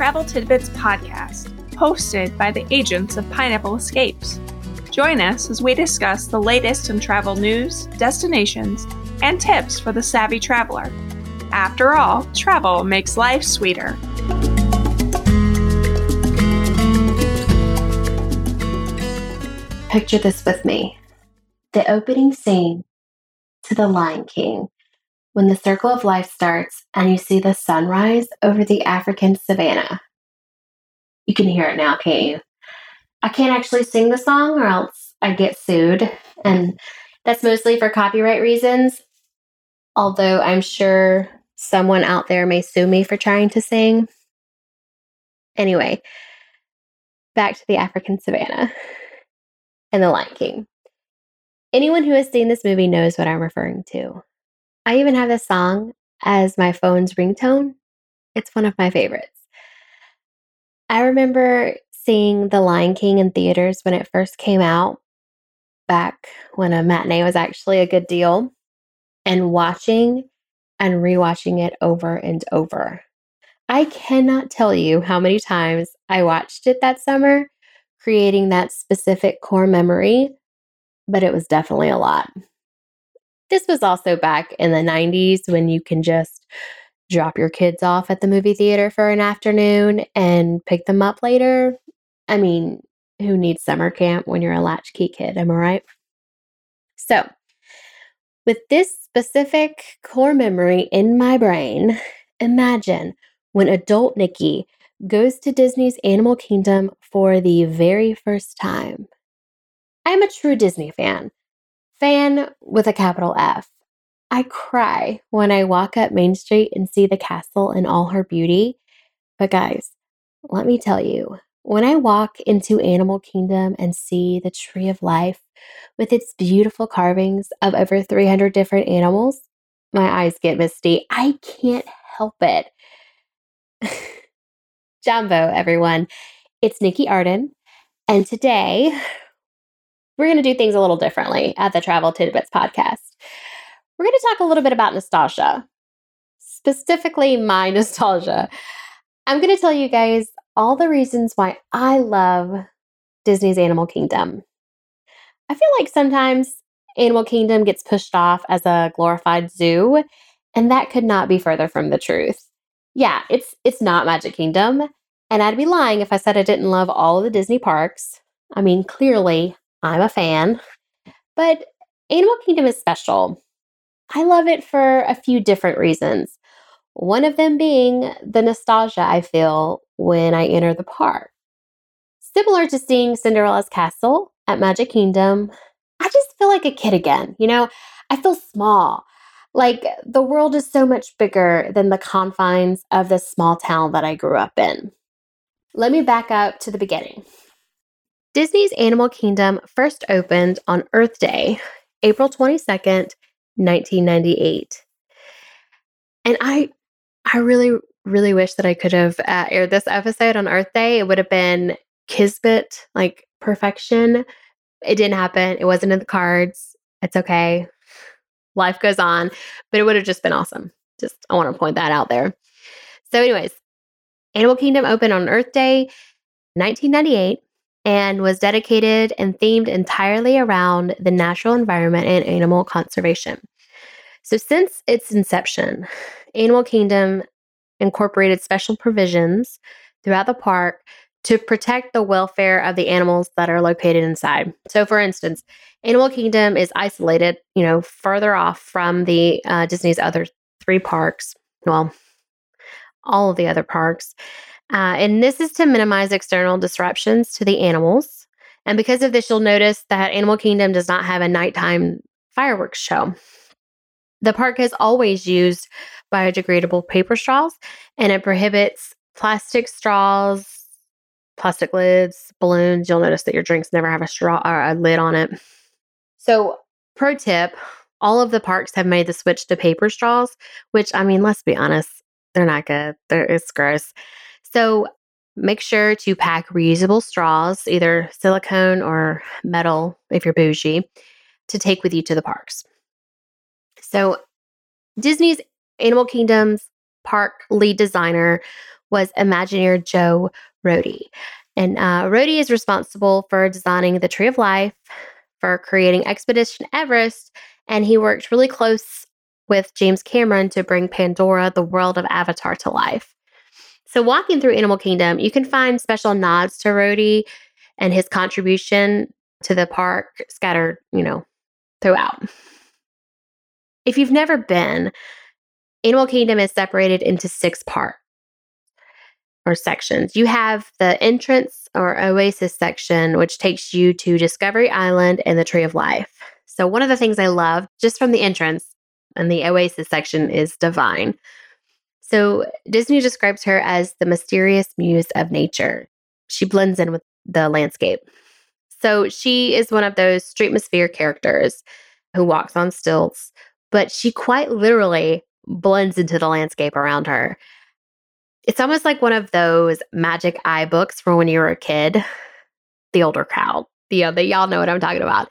Travel Tidbits podcast, hosted by the agents of Pineapple Escapes. Join us as we discuss the latest in travel news, destinations, and tips for the savvy traveler. After all, travel makes life sweeter. Picture this with me the opening scene to The Lion King when the circle of life starts and you see the sunrise over the African savannah. You can hear it now, can't you? I can't actually sing the song or else I get sued. And that's mostly for copyright reasons. Although I'm sure someone out there may sue me for trying to sing. Anyway, back to the African savannah and the Lion King. Anyone who has seen this movie knows what I'm referring to. I even have this song as my phone's ringtone. It's one of my favorites. I remember seeing The Lion King in theaters when it first came out, back when a matinee was actually a good deal, and watching and rewatching it over and over. I cannot tell you how many times I watched it that summer, creating that specific core memory, but it was definitely a lot. This was also back in the 90s when you can just drop your kids off at the movie theater for an afternoon and pick them up later. I mean, who needs summer camp when you're a latchkey kid? Am I right? So, with this specific core memory in my brain, imagine when adult Nikki goes to Disney's Animal Kingdom for the very first time. I'm a true Disney fan, fan with a capital F. I cry when I walk up Main Street and see the castle in all her beauty. But guys, let me tell you, when I walk into Animal Kingdom and see the Tree of Life with its beautiful carvings of over 300 different animals, my eyes get misty. I can't help it. Jambo, everyone. It's Nikki Arden. And today we're going to do things a little differently at the Travel Tidbits podcast. We're going to talk a little bit about nostalgia, specifically my nostalgia. I'm going to tell you guys all the reasons why I love Disney's Animal Kingdom. I feel like sometimes Animal Kingdom gets pushed off as a glorified zoo, and that could not be further from the truth. Yeah, it's it's not Magic Kingdom, and I'd be lying if I said I didn't love all the Disney parks. I mean, clearly I'm a fan. But Animal Kingdom is special. I love it for a few different reasons. One of them being the nostalgia I feel when I enter the park. Similar to seeing Cinderella's castle at Magic Kingdom, I just feel like a kid again. You know, I feel small. Like the world is so much bigger than the confines of this small town that I grew up in. Let me back up to the beginning. Disney's Animal Kingdom first opened on Earth Day, April 22nd, 1998. And I I really really wish that I could have uh, aired this episode on Earth Day. It would have been kismet, like perfection. It didn't happen. It wasn't in the cards. It's okay. Life goes on, but it would have just been awesome. Just I want to point that out there. So anyways, Animal Kingdom opened on Earth Day 1998 and was dedicated and themed entirely around the natural environment and animal conservation. So, since its inception, Animal Kingdom incorporated special provisions throughout the park to protect the welfare of the animals that are located inside. So, for instance, Animal Kingdom is isolated, you know, further off from the uh, Disney's other three parks. Well, all of the other parks. Uh, and this is to minimize external disruptions to the animals. And because of this, you'll notice that Animal Kingdom does not have a nighttime fireworks show. The park has always used biodegradable paper straws and it prohibits plastic straws, plastic lids, balloons. You'll notice that your drinks never have a straw or a lid on it. So, pro tip all of the parks have made the switch to paper straws, which, I mean, let's be honest, they're not good. They're, it's gross. So make sure to pack reusable straws, either silicone or metal if you're bougie, to take with you to the parks. So Disney's Animal Kingdom's park lead designer was Imagineer Joe Rohde. And uh, Rohde is responsible for designing the Tree of Life, for creating Expedition Everest, and he worked really close with James Cameron to bring Pandora, the world of Avatar, to life. So, walking through Animal Kingdom, you can find special nods to Rohde and his contribution to the park scattered, you know, throughout. If you've never been, Animal Kingdom is separated into six parts or sections. You have the entrance or oasis section, which takes you to Discovery Island and the Tree of Life. So, one of the things I love just from the entrance and the oasis section is DiVine. So, Disney describes her as the mysterious muse of nature. She blends in with the landscape. So, she is one of those streetmosphere characters who walks on stilts, but she quite literally blends into the landscape around her. It's almost like one of those magic eye books from when you were a kid, the older crowd. You know, y'all know what I'm talking about.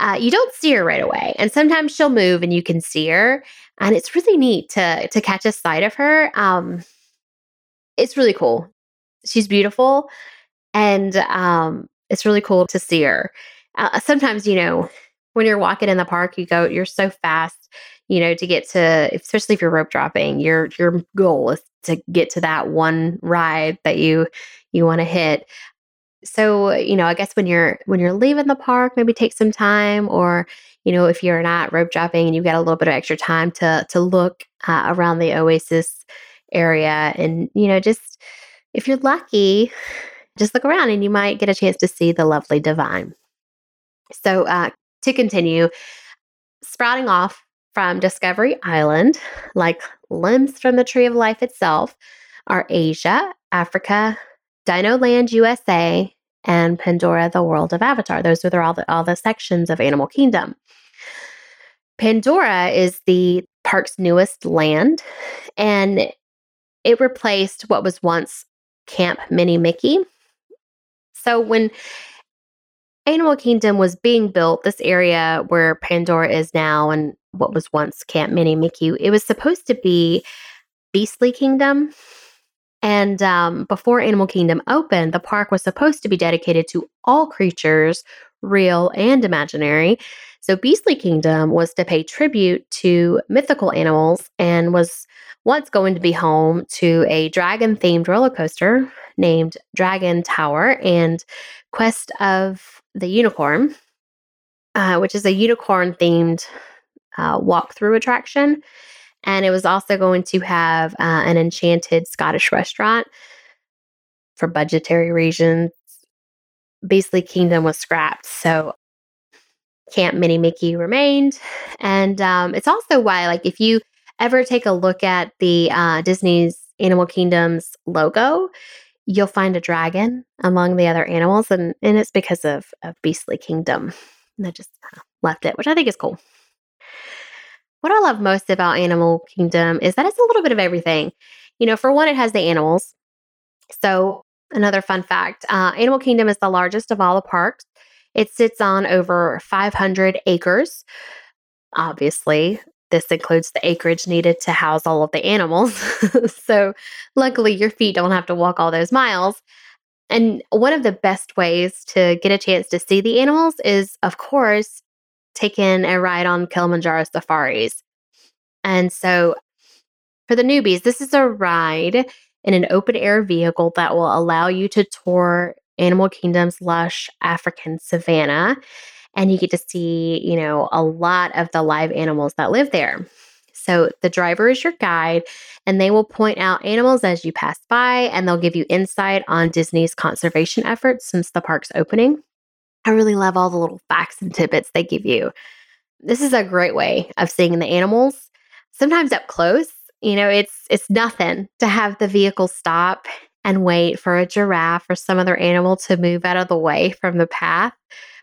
Uh, you don't see her right away, and sometimes she'll move and you can see her, and it's really neat to to catch a sight of her. Um, it's really cool. She's beautiful, and um, it's really cool to see her. Uh, sometimes, you know, when you're walking in the park, you go, you're so fast, you know, to get to, especially if you're rope dropping, your your goal is to get to that one ride that you you want to hit so you know i guess when you're when you're leaving the park maybe take some time or you know if you're not rope dropping and you've got a little bit of extra time to to look uh, around the oasis area and you know just if you're lucky just look around and you might get a chance to see the lovely DiVine. So uh, to continue sprouting off from discovery island like limbs from the tree of life itself are asia africa Dino Land USA, and Pandora, the World of Avatar. Those are all the, all the sections of Animal Kingdom. Pandora is the park's newest land, and it replaced what was once Camp Mini Mickey. So when Animal Kingdom was being built, this area where Pandora is now and what was once Camp Mini Mickey, it was supposed to be Beastly Kingdom. And um, before Animal Kingdom opened, the park was supposed to be dedicated to all creatures, real and imaginary. So Beastly Kingdom was to pay tribute to mythical animals and was once going to be home to a dragon themed roller coaster named Dragon Tower and Quest of the Unicorn, uh, which is a unicorn themed uh, walkthrough attraction. And it was also going to have uh, an enchanted Scottish restaurant for budgetary reasons. Beastly Kingdom was scrapped. So Camp Mini Mickey remained. And um, it's also why, like, if you ever take a look at the uh, Disney's Animal Kingdom's logo, you'll find a dragon among the other animals. And, and it's because of, of Beastly Kingdom. And I just left it, which I think is cool. What I love most about Animal Kingdom is that it's a little bit of everything. You know, for one, it has the animals. So, another fun fact uh, Animal Kingdom is the largest of all the parks. It sits on over 500 acres. Obviously, this includes the acreage needed to house all of the animals. so, luckily, your feet don't have to walk all those miles. And one of the best ways to get a chance to see the animals is, of course, taken a ride on Kilimanjaro safaris. And so, for the newbies, this is a ride in an open air vehicle that will allow you to tour Animal Kingdom's lush African savanna. And you get to see, you know, a lot of the live animals that live there. So the driver is your guide, and they will point out animals as you pass by, and they'll give you insight on Disney's conservation efforts since the park's opening. I really love all the little facts and tidbits they give you. This is a great way of seeing the animals. Sometimes up close, you know, it's it's nothing to have the vehicle stop and wait for a giraffe or some other animal to move out of the way from the path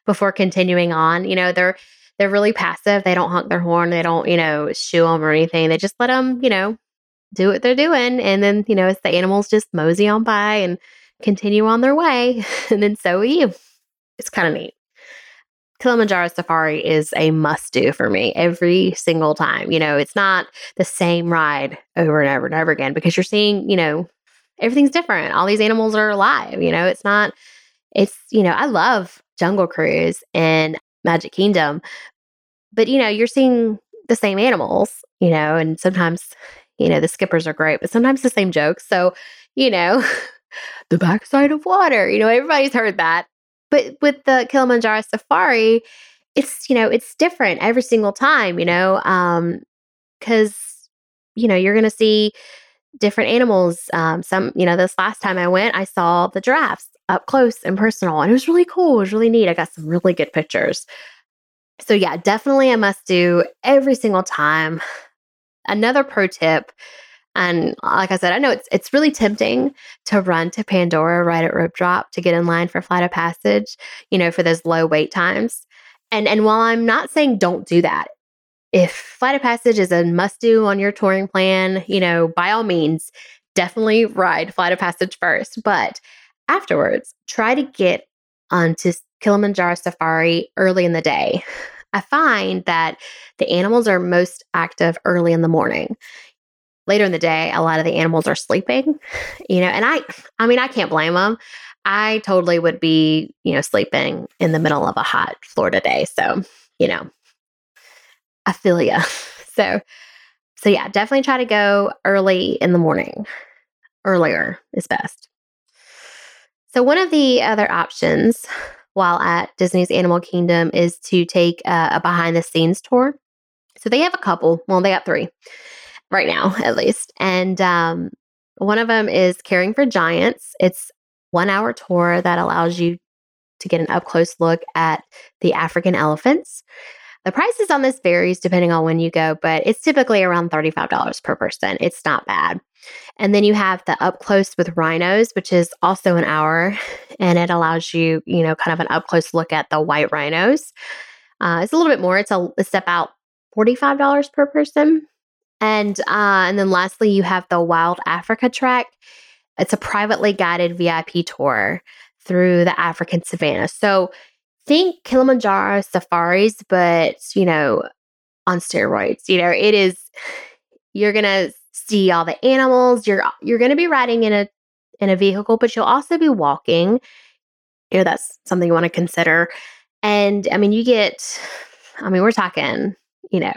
before continuing on. You know, they're they're really passive. They don't honk their horn. They don't, you know, shoo them or anything. They just let them, you know, do what they're doing. And then, you know, it's the animals just mosey on by and continue on their way. and then so are you it's kind of neat. Kilimanjaro Safari is a must do for me every single time. You know, it's not the same ride over and over and over again because you're seeing, you know, everything's different. All these animals are alive. You know, it's not, it's, you know, I love Jungle Cruise and Magic Kingdom, but, you know, you're seeing the same animals, you know, and sometimes, you know, the skippers are great, but sometimes the same jokes. So, you know, the backside of water, you know, everybody's heard that. But with the Kilimanjaro Safari, it's, you know, it's different every single time, you know, um, because, you know, you're going to see different animals. Um, some, you know, this last time I went, I saw the giraffes up close and personal, and it was really cool. It was really neat. I got some really good pictures. So, yeah, definitely a must do every single time. Another pro tip, and uh, like I said, I know it's it's really tempting to run to Pandora right at rope drop to get in line for flight of passage, you know, for those low wait times. And and while I'm not saying don't do that, if flight of passage is a must do on your touring plan, you know, by all means, definitely ride flight of passage first. But afterwards, try to get onto Kilimanjaro Safari early in the day. I find that the animals are most active early in the morning. Later in the day, a lot of the animals are sleeping, you know, and I I mean, I can't blame them. I totally would be, you know, sleeping in the middle of a hot Florida day. So, you know, I feel ya. So, so yeah, definitely try to go early in the morning. Earlier is best. So, one of the other options while at Disney's Animal Kingdom is to take a, a behind the scenes tour. So, they have a couple. Well, they got three right now, at least. And um, one of them is Caring for Giants. It's one hour tour that allows you to get an up close look at the African elephants. The prices on this varies depending on when you go, but it's typically around $35 per person. It's not bad. And then you have the up close with rhinos, which is also an hour, and it allows you, you know, kind of an up close look at the white rhinos. Uh, it's a little bit more. It's a, about forty-five dollars per person, and uh, and then lastly, you have the Wild Africa Trek. It's a privately guided VIP tour through the African savannah. So think Kilimanjaro safaris, but you know, on steroids. You know, it is. You're gonna see all the animals. You're you're to be riding in a in a vehicle, but you'll also be walking. You know, that's something you want to consider. And I mean, you get, I mean, we're talking, you know,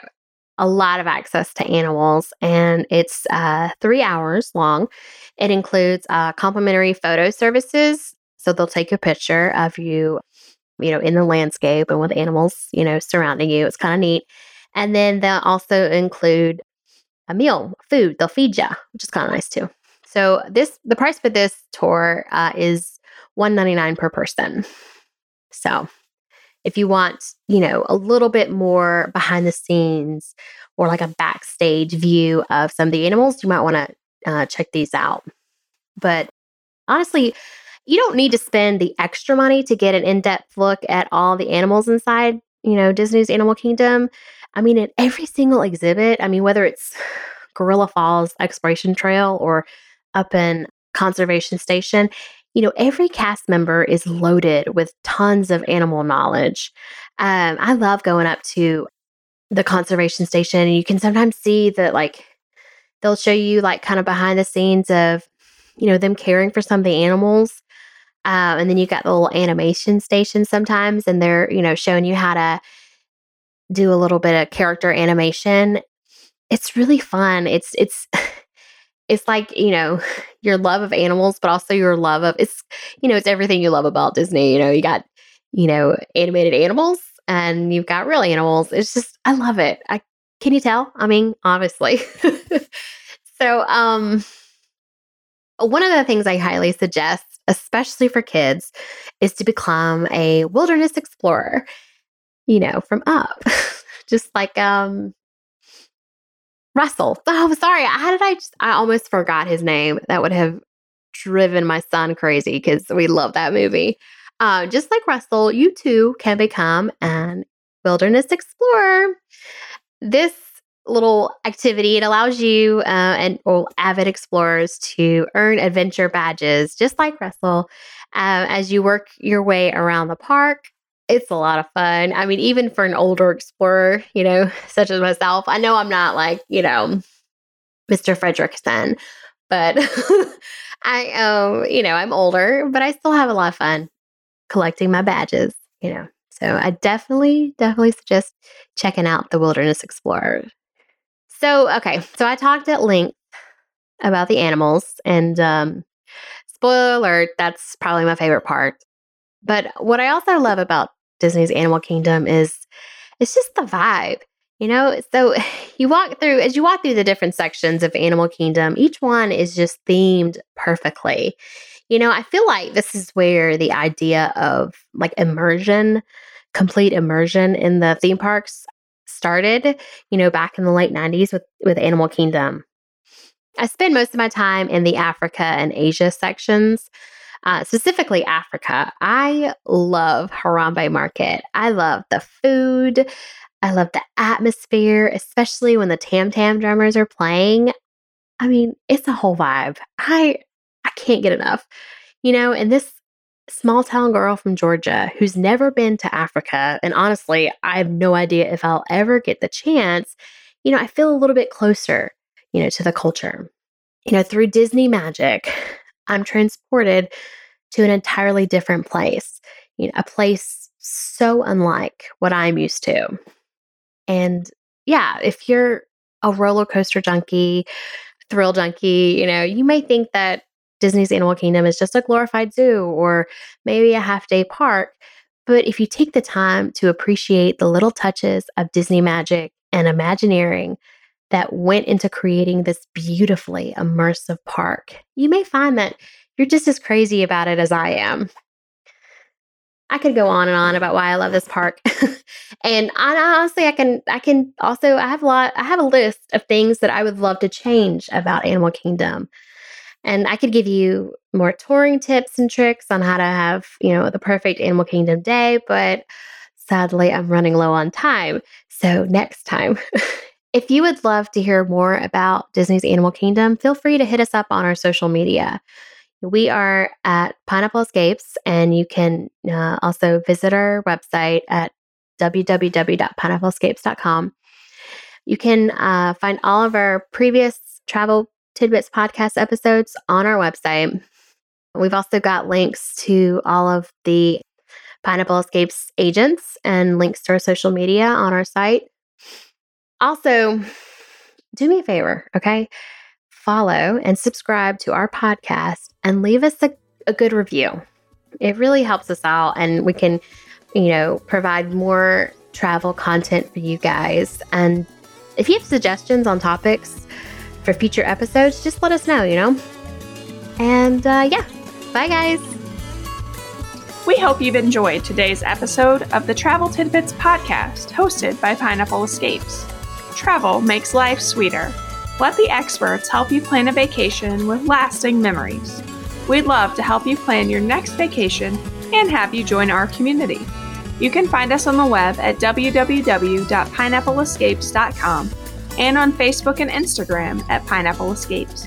a lot of access to animals, and it's uh, three hours long. It includes uh, complimentary photo services. So they'll take a picture of you, you know, in the landscape and with animals, you know, surrounding you. It's kind of neat. And then they'll also include a meal, food. They'll feed you, which is kind of nice too. So this the price for this tour uh, is one ninety nine per person. So if you want, you know, a little bit more behind the scenes or like a backstage view of some of the animals, you might want to uh, check these out. But honestly, you don't need to spend the extra money to get an in depth look at all the animals inside, you know, Disney's Animal Kingdom. I mean, in every single exhibit, I mean, whether it's Gorilla Falls Exploration Trail or up in Conservation Station, you know, every cast member is loaded with tons of animal knowledge. Um, I love going up to the conservation station, and you can sometimes see that, like, they'll show you, like, kind of behind the scenes of, you know, them caring for some of the animals. Uh, and then you got the little animation station sometimes, and they're, you know, showing you how to do a little bit of character animation. It's really fun. It's it's it's like, you know, your love of animals, but also your love of it's, you know, it's everything you love about Disney. You know, you got, you know, animated animals and you've got real animals. It's just I love it. I can you tell? I mean, obviously. so, um one of the things I highly suggest, especially for kids, is to become a wilderness explorer you know, from up. just like um Russell. Oh, sorry. How did I just I almost forgot his name. That would have driven my son crazy because we love that movie. Uh, just like Russell, you too can become an wilderness explorer. This little activity it allows you uh, and or avid explorers to earn adventure badges, just like Russell, uh, as you work your way around the park it's a lot of fun. I mean, even for an older explorer, you know, such as myself, I know I'm not like, you know, Mr. Fredricksen, but I, um, you know, I'm older, but I still have a lot of fun collecting my badges, you know. So I definitely, definitely suggest checking out the Wilderness Explorer. So, okay, so I talked at length about the animals, and um, spoiler alert, that's probably my favorite part. But what I also love about Disney's Animal Kingdom is it's just the vibe. You know, so you walk through, as you walk through the different sections of Animal Kingdom, each one is just themed perfectly. You know, I feel like this is where the idea of like immersion, complete immersion in the theme parks started, you know, back in the late 90s with, with Animal Kingdom. I spend most of my time in the Africa and Asia sections. Uh, specifically Africa. I love Harambe Market. I love the food. I love the atmosphere, especially when the tam tam drummers are playing. I mean, it's a whole vibe. I I can't get enough. You know, and this small town girl from Georgia who's never been to Africa, and honestly, I have no idea if I'll ever get the chance, you know, I feel a little bit closer, you know, to the culture. You know, through Disney magic, I'm transported to an entirely different place, you know, a place so unlike what I'm used to. And yeah, if you're a roller coaster junkie, thrill junkie, you know, you may think that Disney's Animal Kingdom is just a glorified zoo or maybe a half day park. But if you take the time to appreciate the little touches of Disney magic and Imagineering that went into creating this beautifully immersive park, you may find that you're just as crazy about it as I am. I could go on and on about why I love this park. and I, honestly, I can, I can also, I have a lot, I have a list of things that I would love to change about Animal Kingdom. And I could give you more touring tips and tricks on how to have, you know, the perfect Animal Kingdom day, but sadly, I'm running low on time. So next time, if you would love to hear more about Disney's Animal Kingdom, feel free to hit us up on our social media. We are at Pineapple Escapes, and you can uh, also visit our website at www.pineappleescapes.com. You can uh, find all of our previous travel tidbits podcast episodes on our website. We've also got links to all of the Pineapple Escapes agents and links to our social media on our site. Also, do me a favor, okay? follow and subscribe to our podcast and leave us a, a good review. It really helps us out and we can, you know, provide more travel content for you guys. And if you have suggestions on topics for future episodes, just let us know, you know? And uh, yeah, bye guys. We hope you've enjoyed today's episode of the Travel Tidbits podcast hosted by Pineapple Escapes. Travel makes life sweeter. Let the experts help you plan a vacation with lasting memories. We'd love to help you plan your next vacation and have you join our community. You can find us on the web at www.pineappleescapes.com and on Facebook and Instagram at Pineapple Escapes.